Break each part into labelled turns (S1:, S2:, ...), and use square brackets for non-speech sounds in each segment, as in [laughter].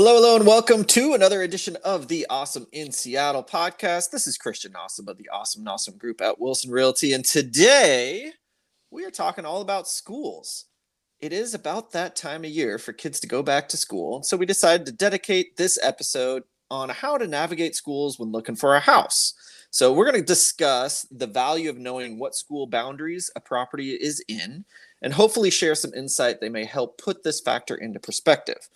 S1: Hello, hello, and welcome to another edition of the Awesome in Seattle podcast. This is Christian Awesome of the Awesome and Awesome Group at Wilson Realty, and today we are talking all about schools. It is about that time of year for kids to go back to school, so we decided to dedicate this episode on how to navigate schools when looking for a house. So we're going to discuss the value of knowing what school boundaries a property is in, and hopefully share some insight that may help put this factor into perspective.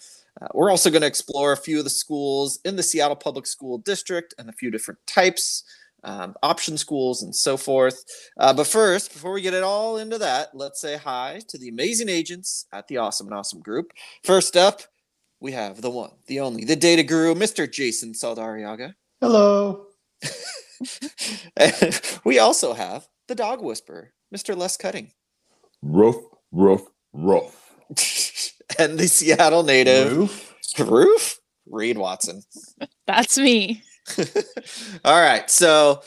S1: Uh, we're also going to explore a few of the schools in the Seattle Public School District and a few different types, um, option schools, and so forth. Uh, but first, before we get it all into that, let's say hi to the amazing agents at the Awesome and Awesome Group. First up, we have the one, the only, the data guru, Mr. Jason Saldariaga.
S2: Hello. [laughs]
S1: we also have the dog whisperer, Mr. Les Cutting.
S3: Roof, roof, roof. [laughs]
S1: and the Seattle native
S2: Roof.
S1: Roof Reed Watson. [laughs]
S4: That's me. [laughs]
S1: All right, so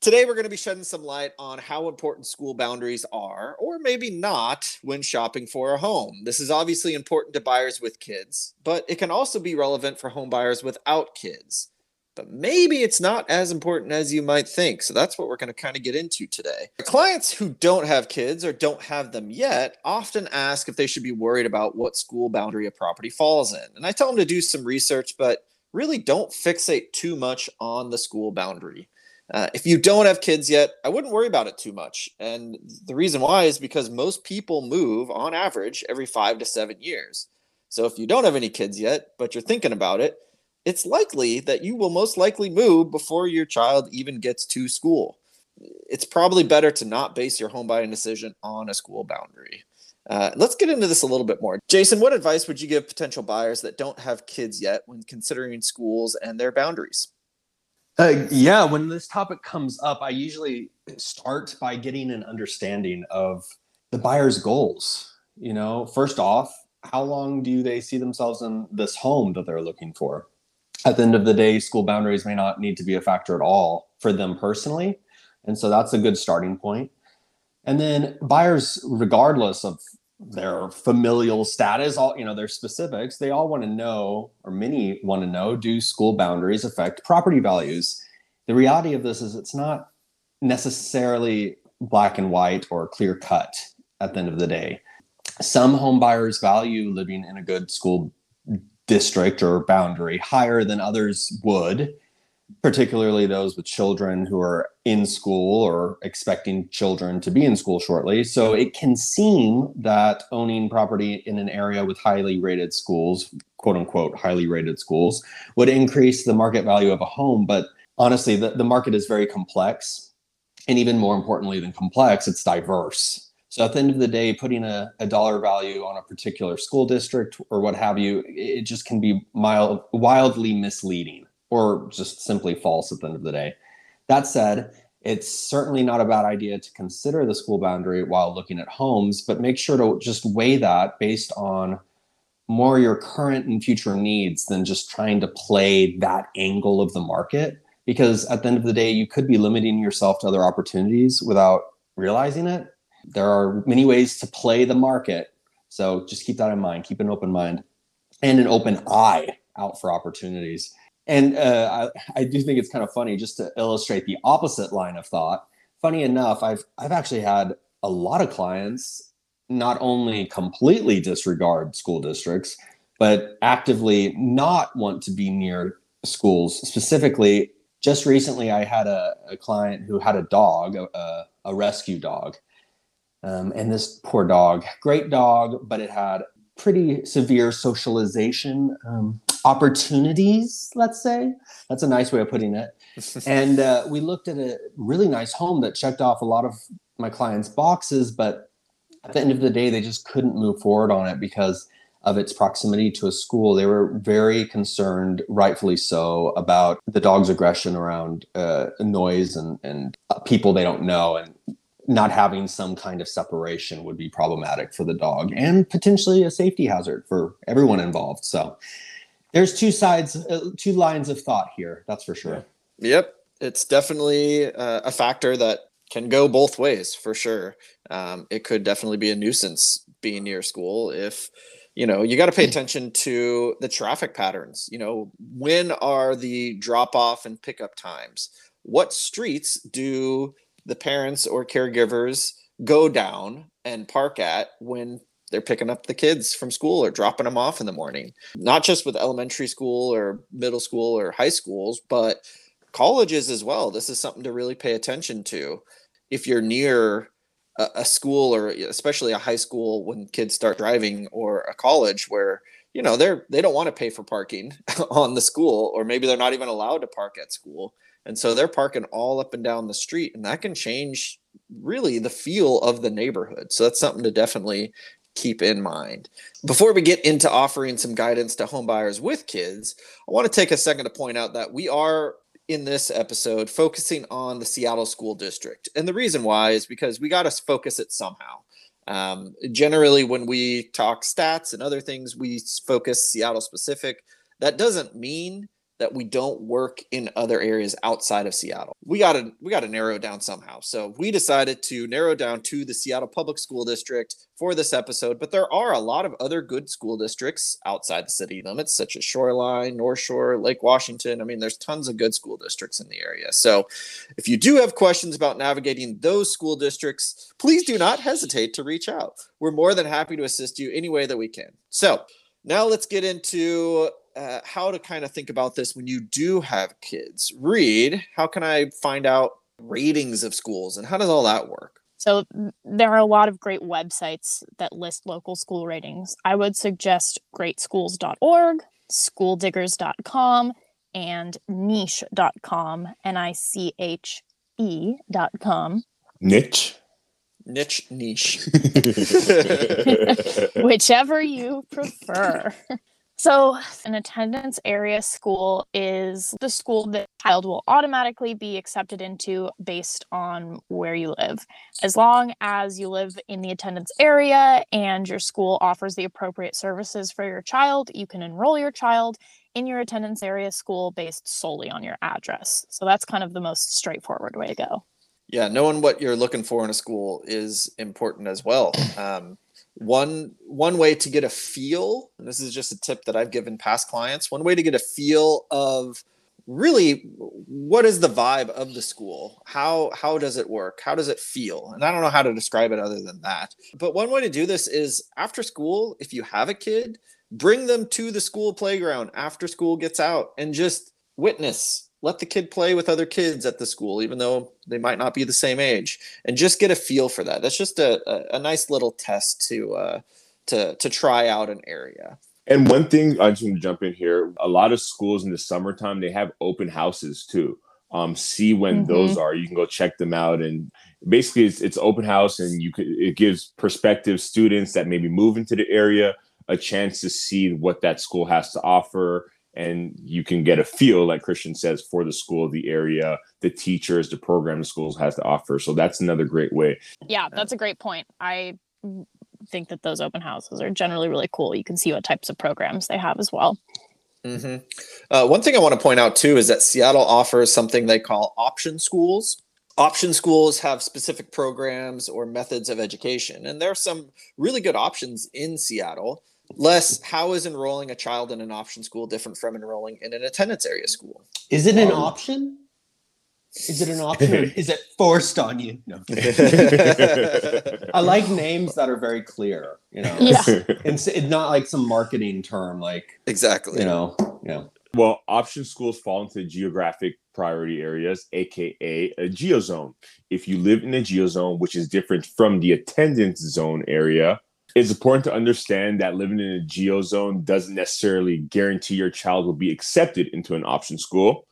S1: today we're going to be shedding some light on how important school boundaries are, or maybe not, when shopping for a home. This is obviously important to buyers with kids, but it can also be relevant for home buyers without kids but maybe it's not as important as you might think. So that's what we're going to kind of get into today. Clients who don't have kids or don't have them yet often ask if they should be worried about what school boundary a property falls in. And I tell them to do some research, but really don't fixate too much on the school boundary. Uh, if you don't have kids yet, I wouldn't worry about it too much. And the reason why is because most people move on average every five to seven years. So if you don't have any kids yet, but you're thinking about it, it's likely that you will most likely move before your child even gets to school. It's probably better to not base your home buying decision on a school boundary. Uh, let's get into this a little bit more. Jason, what advice would you give potential buyers that don't have kids yet when considering schools and their boundaries?
S2: Uh, yeah, when this topic comes up, I usually start by getting an understanding of the buyer's goals. You know, first off, how long do they see themselves in this home that they're looking for? At the end of the day, school boundaries may not need to be a factor at all for them personally. And so that's a good starting point. And then buyers, regardless of their familial status, all you know, their specifics, they all want to know, or many want to know, do school boundaries affect property values? The reality of this is it's not necessarily black and white or clear cut at the end of the day. Some home buyers value living in a good school district or boundary higher than others would, particularly those with children who are in school or expecting children to be in school shortly. So it can seem that owning property in an area with highly rated schools, quote unquote, highly rated schools, would increase the market value of a home. But honestly, the, the market is very complex. And even more importantly than complex, it's diverse. So at the end of the day, putting a, a dollar value on a particular school district or what have you, it just can be mild, wildly misleading or just simply false at the end of the day. That said, it's certainly not a bad idea to consider the school boundary while looking at homes, but make sure to just weigh that based on more your current and future needs than just trying to play that angle of the market. Because at the end of the day, you could be limiting yourself to other opportunities without realizing it there are many ways to play the market. So just keep that in mind. Keep an open mind and an open eye out for opportunities. And uh, I, I do think it's kind of funny just to illustrate the opposite line of thought. Funny enough, I've I've actually had a lot of clients not only completely disregard school districts, but actively not want to be near schools. Specifically, just recently, I had a, a client who had a dog, a, a rescue dog, um, and this poor dog, great dog, but it had pretty severe socialization um, opportunities, let's say. That's a nice way of putting it. [laughs] and uh, we looked at a really nice home that checked off a lot of my clients' boxes, but at the end of the day, they just couldn't move forward on it because of its proximity to a school. They were very concerned, rightfully so, about the dog's aggression around uh, noise and, and people they don't know. And not having some kind of separation would be problematic for the dog and potentially a safety hazard for everyone involved. So there's two sides, uh, two lines of thought here. That's for sure.
S1: Yep. It's definitely uh, a factor that can go both ways for sure. Um, it could definitely be a nuisance being near school if you know you got to pay attention to the traffic patterns you know when are the drop off and pickup times what streets do the parents or caregivers go down and park at when they're picking up the kids from school or dropping them off in the morning. Not just with elementary school or middle school or high schools but colleges as well. This is something to really pay attention to. If you're near a, a school or especially a high school when kids start driving or a college where you know they're they don't want to pay for parking [laughs] on the school or maybe they're not even allowed to park at school and so they're parking all up and down the street and that can change really the feel of the neighborhood so that's something to definitely keep in mind before we get into offering some guidance to homebuyers with kids i want to take a second to point out that we are in this episode focusing on the Seattle School District. And the reason why is because we got to focus it somehow. Um, generally, when we talk stats and other things, we focus Seattle specific. That doesn't mean that we don't work in other areas outside of Seattle. We got to we got to narrow down somehow. So we decided to narrow down to the Seattle Public School District for this episode, but there are a lot of other good school districts outside the city limits such as Shoreline, North Shore, Lake Washington. I mean, there's tons of good school districts in the area. So if you do have questions about navigating those school districts, please do not hesitate to reach out. We're more than happy to assist you any way that we can. So, now let's get into uh, how to kind of think about this when you do have kids. Reed, how can I find out ratings of schools and how does all that work?
S4: So there are a lot of great websites that list local school ratings. I would suggest greatschools.org, schooldiggers.com, and niche.com, N I C H E.com.
S3: Niche.
S1: Niche, niche. [laughs] [laughs] [laughs]
S4: Whichever you prefer. So, an attendance area school is the school that child will automatically be accepted into based on where you live. As long as you live in the attendance area and your school offers the appropriate services for your child, you can enroll your child in your attendance area school based solely on your address. So, that's kind of the most straightforward way to go.
S1: Yeah, knowing what you're looking for in a school is important as well. Um, one one way to get a feel and this is just a tip that i've given past clients one way to get a feel of really what is the vibe of the school? How how does it work? How does it feel? And i don't know how to describe it other than that. But one way to do this is after school if you have a kid bring them to the school playground after school gets out and just witness let the kid play with other kids at the school, even though they might not be the same age, and just get a feel for that. That's just a, a, a nice little test to uh, to to try out an area.
S3: And one thing I just want to jump in here: a lot of schools in the summertime they have open houses too. Um, see when mm-hmm. those are. You can go check them out, and basically it's, it's open house, and you could it gives prospective students that maybe move into the area a chance to see what that school has to offer and you can get a feel like christian says for the school the area the teachers the program the schools has to offer. So that's another great way.
S4: Yeah that's a great point. I think that those open houses are generally really cool. You can see what types of programs they have as well.
S1: Mm-hmm. uh, one thing i want to point out too is that seattle offers something they call option schools. Option schools have specific programs or methods of education and there are some really good options in seattle Les, how is enrolling a child in an option school different from enrolling in an attendance area school?
S2: Is it an um, option? Is it an option or is it forced on you? No. I like names that are very clear, you know.
S4: Yeah.
S2: And not like some marketing term like
S1: Exactly.
S2: You know, you know.
S3: Well, option schools fall into geographic priority areas, aka a geozone. If you live in a geozone, which is different from the attendance zone area, it's important to understand that living in a geo zone doesn't necessarily guarantee your child will be accepted into an option school.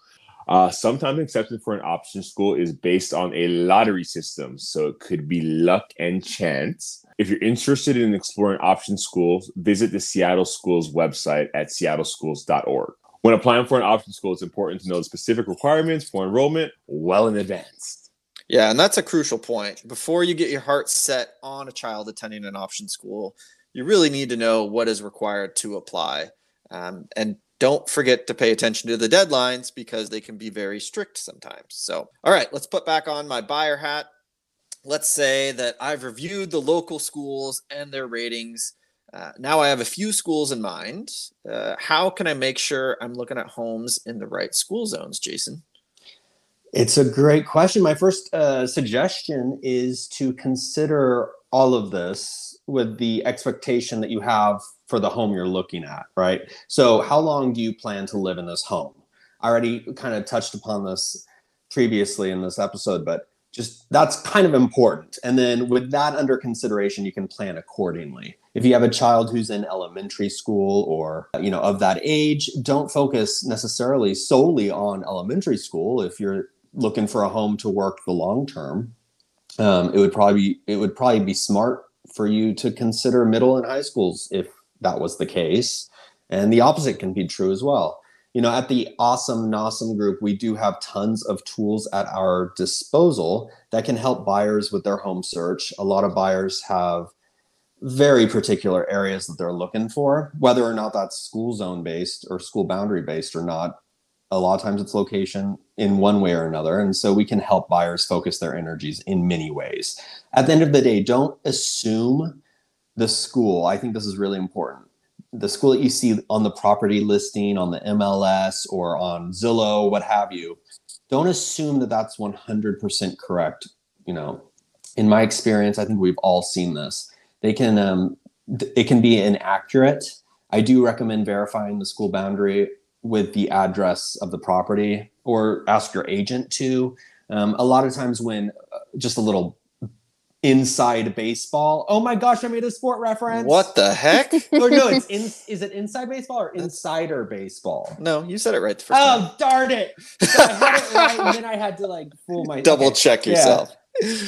S3: Uh, sometimes acceptance for an option school is based on a lottery system, so it could be luck and chance. If you're interested in exploring option schools, visit the Seattle Schools website at seattleschools.org. When applying for an option school, it's important to know the specific requirements for enrollment well in advance.
S1: Yeah, and that's a crucial point. Before you get your heart set on a child attending an option school, you really need to know what is required to apply. Um, and don't forget to pay attention to the deadlines because they can be very strict sometimes. So, all right, let's put back on my buyer hat. Let's say that I've reviewed the local schools and their ratings. Uh, now I have a few schools in mind. Uh, how can I make sure I'm looking at homes in the right school zones, Jason?
S2: It's a great question. My first uh, suggestion is to consider all of this with the expectation that you have for the home you're looking at, right? So, how long do you plan to live in this home? I already kind of touched upon this previously in this episode, but just that's kind of important. And then with that under consideration, you can plan accordingly. If you have a child who's in elementary school or you know of that age, don't focus necessarily solely on elementary school. If you're looking for a home to work the long term, um, it would probably be, it would probably be smart for you to consider middle and high schools if that was the case. And the opposite can be true as well. You know, at the Awesome Nosum group, we do have tons of tools at our disposal that can help buyers with their home search. A lot of buyers have very particular areas that they're looking for, whether or not that's school zone based or school boundary based or not. A lot of times it's location in one way or another. And so we can help buyers focus their energies in many ways. At the end of the day, don't assume the school. I think this is really important. The school that you see on the property listing, on the MLS, or on Zillow, what have you, don't assume that that's 100% correct. You know, in my experience, I think we've all seen this. They can, um, it can be inaccurate. I do recommend verifying the school boundary with the address of the property or ask your agent to. Um, a lot of times, when uh, just a little inside baseball. Oh my gosh, I made a sport reference.
S1: What the heck? [laughs]
S2: or no, it's in, [laughs] is it inside baseball or insider baseball?
S1: No, you said it right the first
S2: oh,
S1: time.
S2: darn it. So I had it right, and then I had to like fool my
S1: Double
S2: okay.
S1: check
S2: Yeah.
S1: yourself.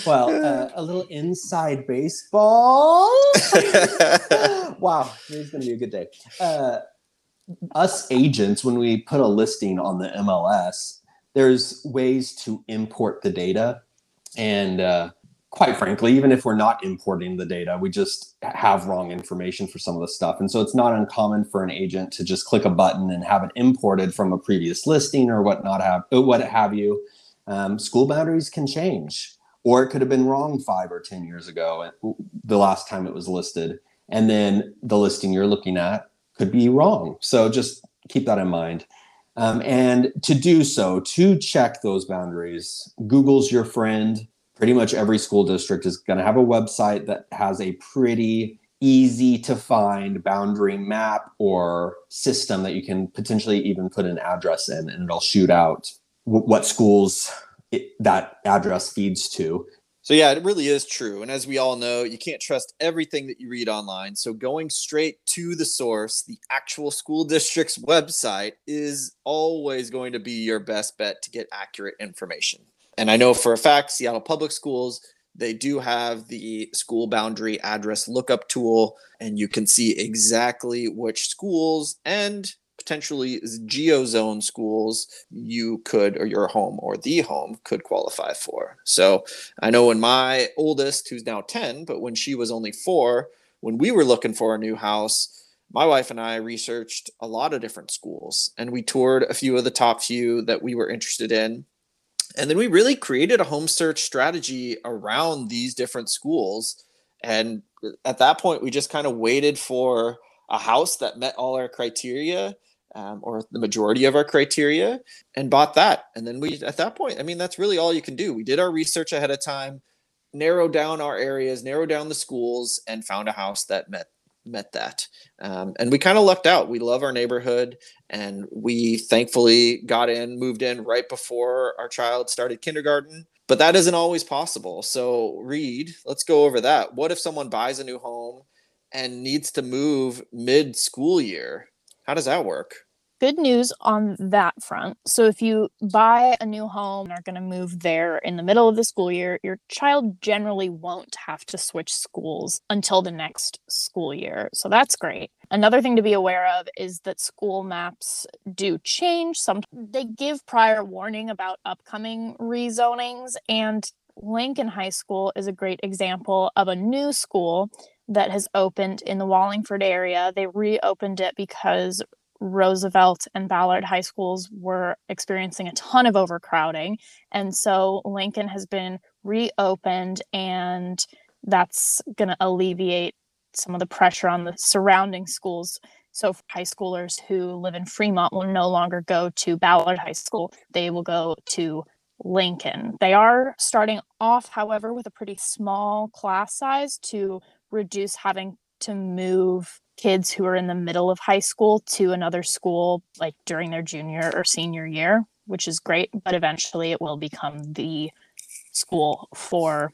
S2: Well, uh, a little inside baseball. [laughs] wow, today's gonna be a good day. Uh, us agents, when we put a listing on the MLS, there's ways to import the data, and uh, quite frankly, even if we're not importing the data, we just have wrong information for some of the stuff, and so it's not uncommon for an agent to just click a button and have it imported from a previous listing or whatnot have what have you. Um, school boundaries can change or it could have been wrong five or 10 years ago, the last time it was listed. And then the listing you're looking at could be wrong. So just keep that in mind. Um, and to do so, to check those boundaries, Google's your friend. Pretty much every school district is going to have a website that has a pretty easy to find boundary map or system that you can potentially even put an address in and it'll shoot out w- what schools it, that address feeds to.
S1: So yeah, it really is true. And as we all know, you can't trust everything that you read online. So going straight to the source, the actual school district's website is always going to be your best bet to get accurate information. And I know for a fact Seattle Public Schools they do have the school boundary address lookup tool and you can see exactly which schools and potentially geozone schools you could or your home or the home could qualify for. So i know when my oldest who's now 10 but when she was only four when we were looking for a new house my wife and i researched a lot of different schools and we toured a few of the top few that we were interested in. And then we really created a home search strategy around these different schools. And uh, at that point we just kind of waited for a house that met all our criteria um, or the majority of our criteria and bought that. And then we, at that point, I mean, that's really all you can do. We did our research ahead of time, narrowed down our areas, narrowed down the schools, and found a house that met met that. Um, and we kind of lucked out. We love our neighborhood, and we thankfully got in, moved in right before our child started kindergarten. But that isn't always possible. So, Reed, let's go over that. What if someone buys a new home and needs to move mid school year? How does that work?
S4: Good news on that front. So, if you buy a new home and are going to move there in the middle of the school year, your child generally won't have to switch schools until the next school year. So, that's great. Another thing to be aware of is that school maps do change. Some they give prior warning about upcoming rezonings, and Lincoln High School is a great example of a new school that has opened in the Wallingford area. They reopened it because Roosevelt and Ballard high schools were experiencing a ton of overcrowding. And so Lincoln has been reopened, and that's going to alleviate some of the pressure on the surrounding schools. So high schoolers who live in Fremont will no longer go to Ballard High School. They will go to Lincoln. They are starting off, however, with a pretty small class size to reduce having to move kids who are in the middle of high school to another school like during their junior or senior year, which is great, but eventually it will become the school for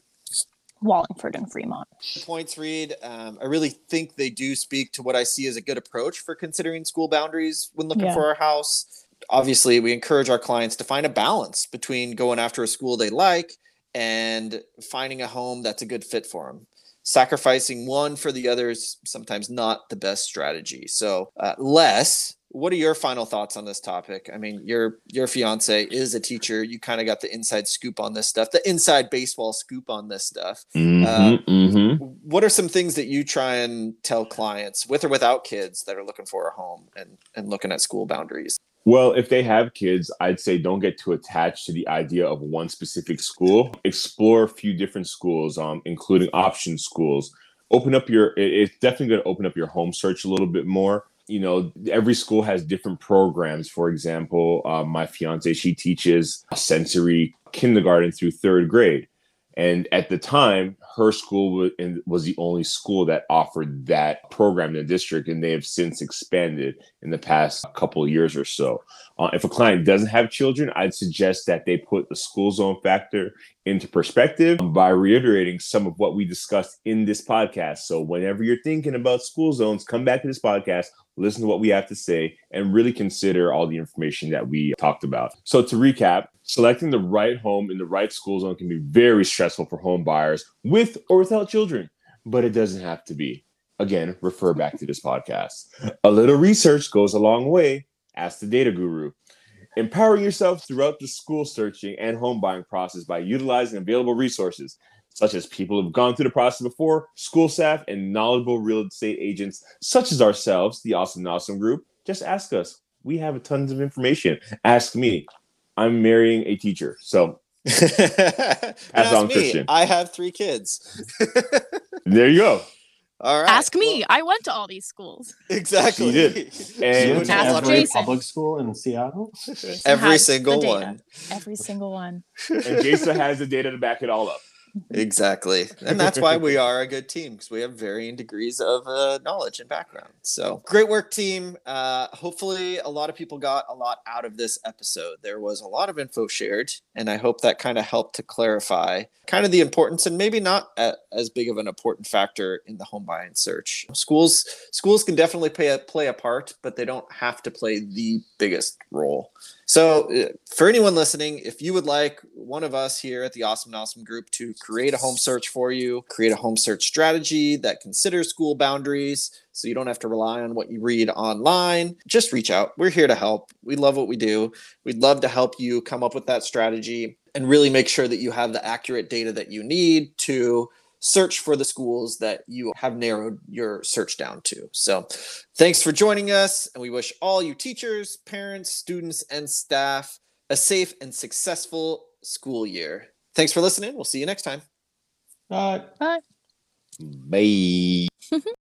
S4: Wallingford and Fremont.
S1: points Reed um, i really think they do speak to what i see as a good approach for considering school boundaries when looking
S4: Yeah.
S1: for a house obviously we encourage our clients to find a balance between going after a school they like and finding a home that's a good fit for them sacrificing one for the other is sometimes not the best strategy. So uh, les what are your final thoughts on this topic? I mean your your fiance is a teacher. You kind of got the inside scoop on this stuff the inside baseball scoop on this stuff.
S3: Mhm, mhm.
S1: what are some things that you try and tell clients with or without kids that are looking for a home and and looking at school boundaries
S3: Well, if they have kids, I'd say don't get too attached to the idea of one specific school. Explore a few different schools, um, including option schools. Open up your, it's definitely going to open up your home search a little bit more. You know, every school has different programs. For example, uh, my fiance she teaches sensory kindergarten through third grade, and at the time, her school was the only school that offered that program in the district, and they have since expanded in the past couple years or so. Uh, if a client doesn't have children, I'd suggest that they put the school zone factor into perspective by reiterating some of what we discussed in this podcast. So, whenever you're thinking about school zones, come back to this podcast, listen to what we have to say, and really consider all the information that we talked about. So, to recap, selecting the right home in the right school zone can be very stressful for home buyers with or without children, but it doesn't have to be. Again, refer back to this podcast. A little research goes a long way. Ask the data guru. Empowering yourself throughout the school searching and home buying process by utilizing available resources, such as people who've gone through the process before, school staff, and knowledgeable real estate agents, such as ourselves, the Awesome Awesome Group. Just ask us. We have tons of information. Ask me. I'm marrying a teacher. So [laughs]
S1: Ask
S3: on,
S1: me.
S3: Christian.
S1: i have three kids [laughs]
S3: there you go.
S1: all right
S4: Ask me.
S1: well,
S4: I went to all these schools.
S1: exactly
S3: She did. [laughs]
S2: You
S3: And
S2: went to every
S4: Jason.
S2: public school in Seattle.
S4: Jason
S1: every single one
S4: Every single one.
S3: and Jason has the data to back it all up.
S1: Exactly. And that's why we are a good team because we have varying degrees of uh, knowledge and background. So great work team. Uh, hopefully a lot of people got a lot out of this episode. There was a lot of info shared and i hope that kind of helped to clarify kind of the importance and maybe not a, as big of an important factor in the home buying search. Schools schools can definitely play a, play a part but they don't have to play the biggest role so, uh, for anyone listening, if you would like one of us here at the Awesome and Awesome Group to create a home search for you, create a home search strategy that considers school boundaries so you don't have to rely on what you read online, just reach out. We're here to help. We love what we do. We'd love to help you come up with that strategy and really make sure that you have the accurate data that you need to search for the schools that you have narrowed your search down to. So, thanks for joining us, and we wish all you teachers, parents, students, and staff a safe and successful school year. Thanks for listening. We'll see you next time.
S2: Bye. Bye.
S3: Bye. [laughs]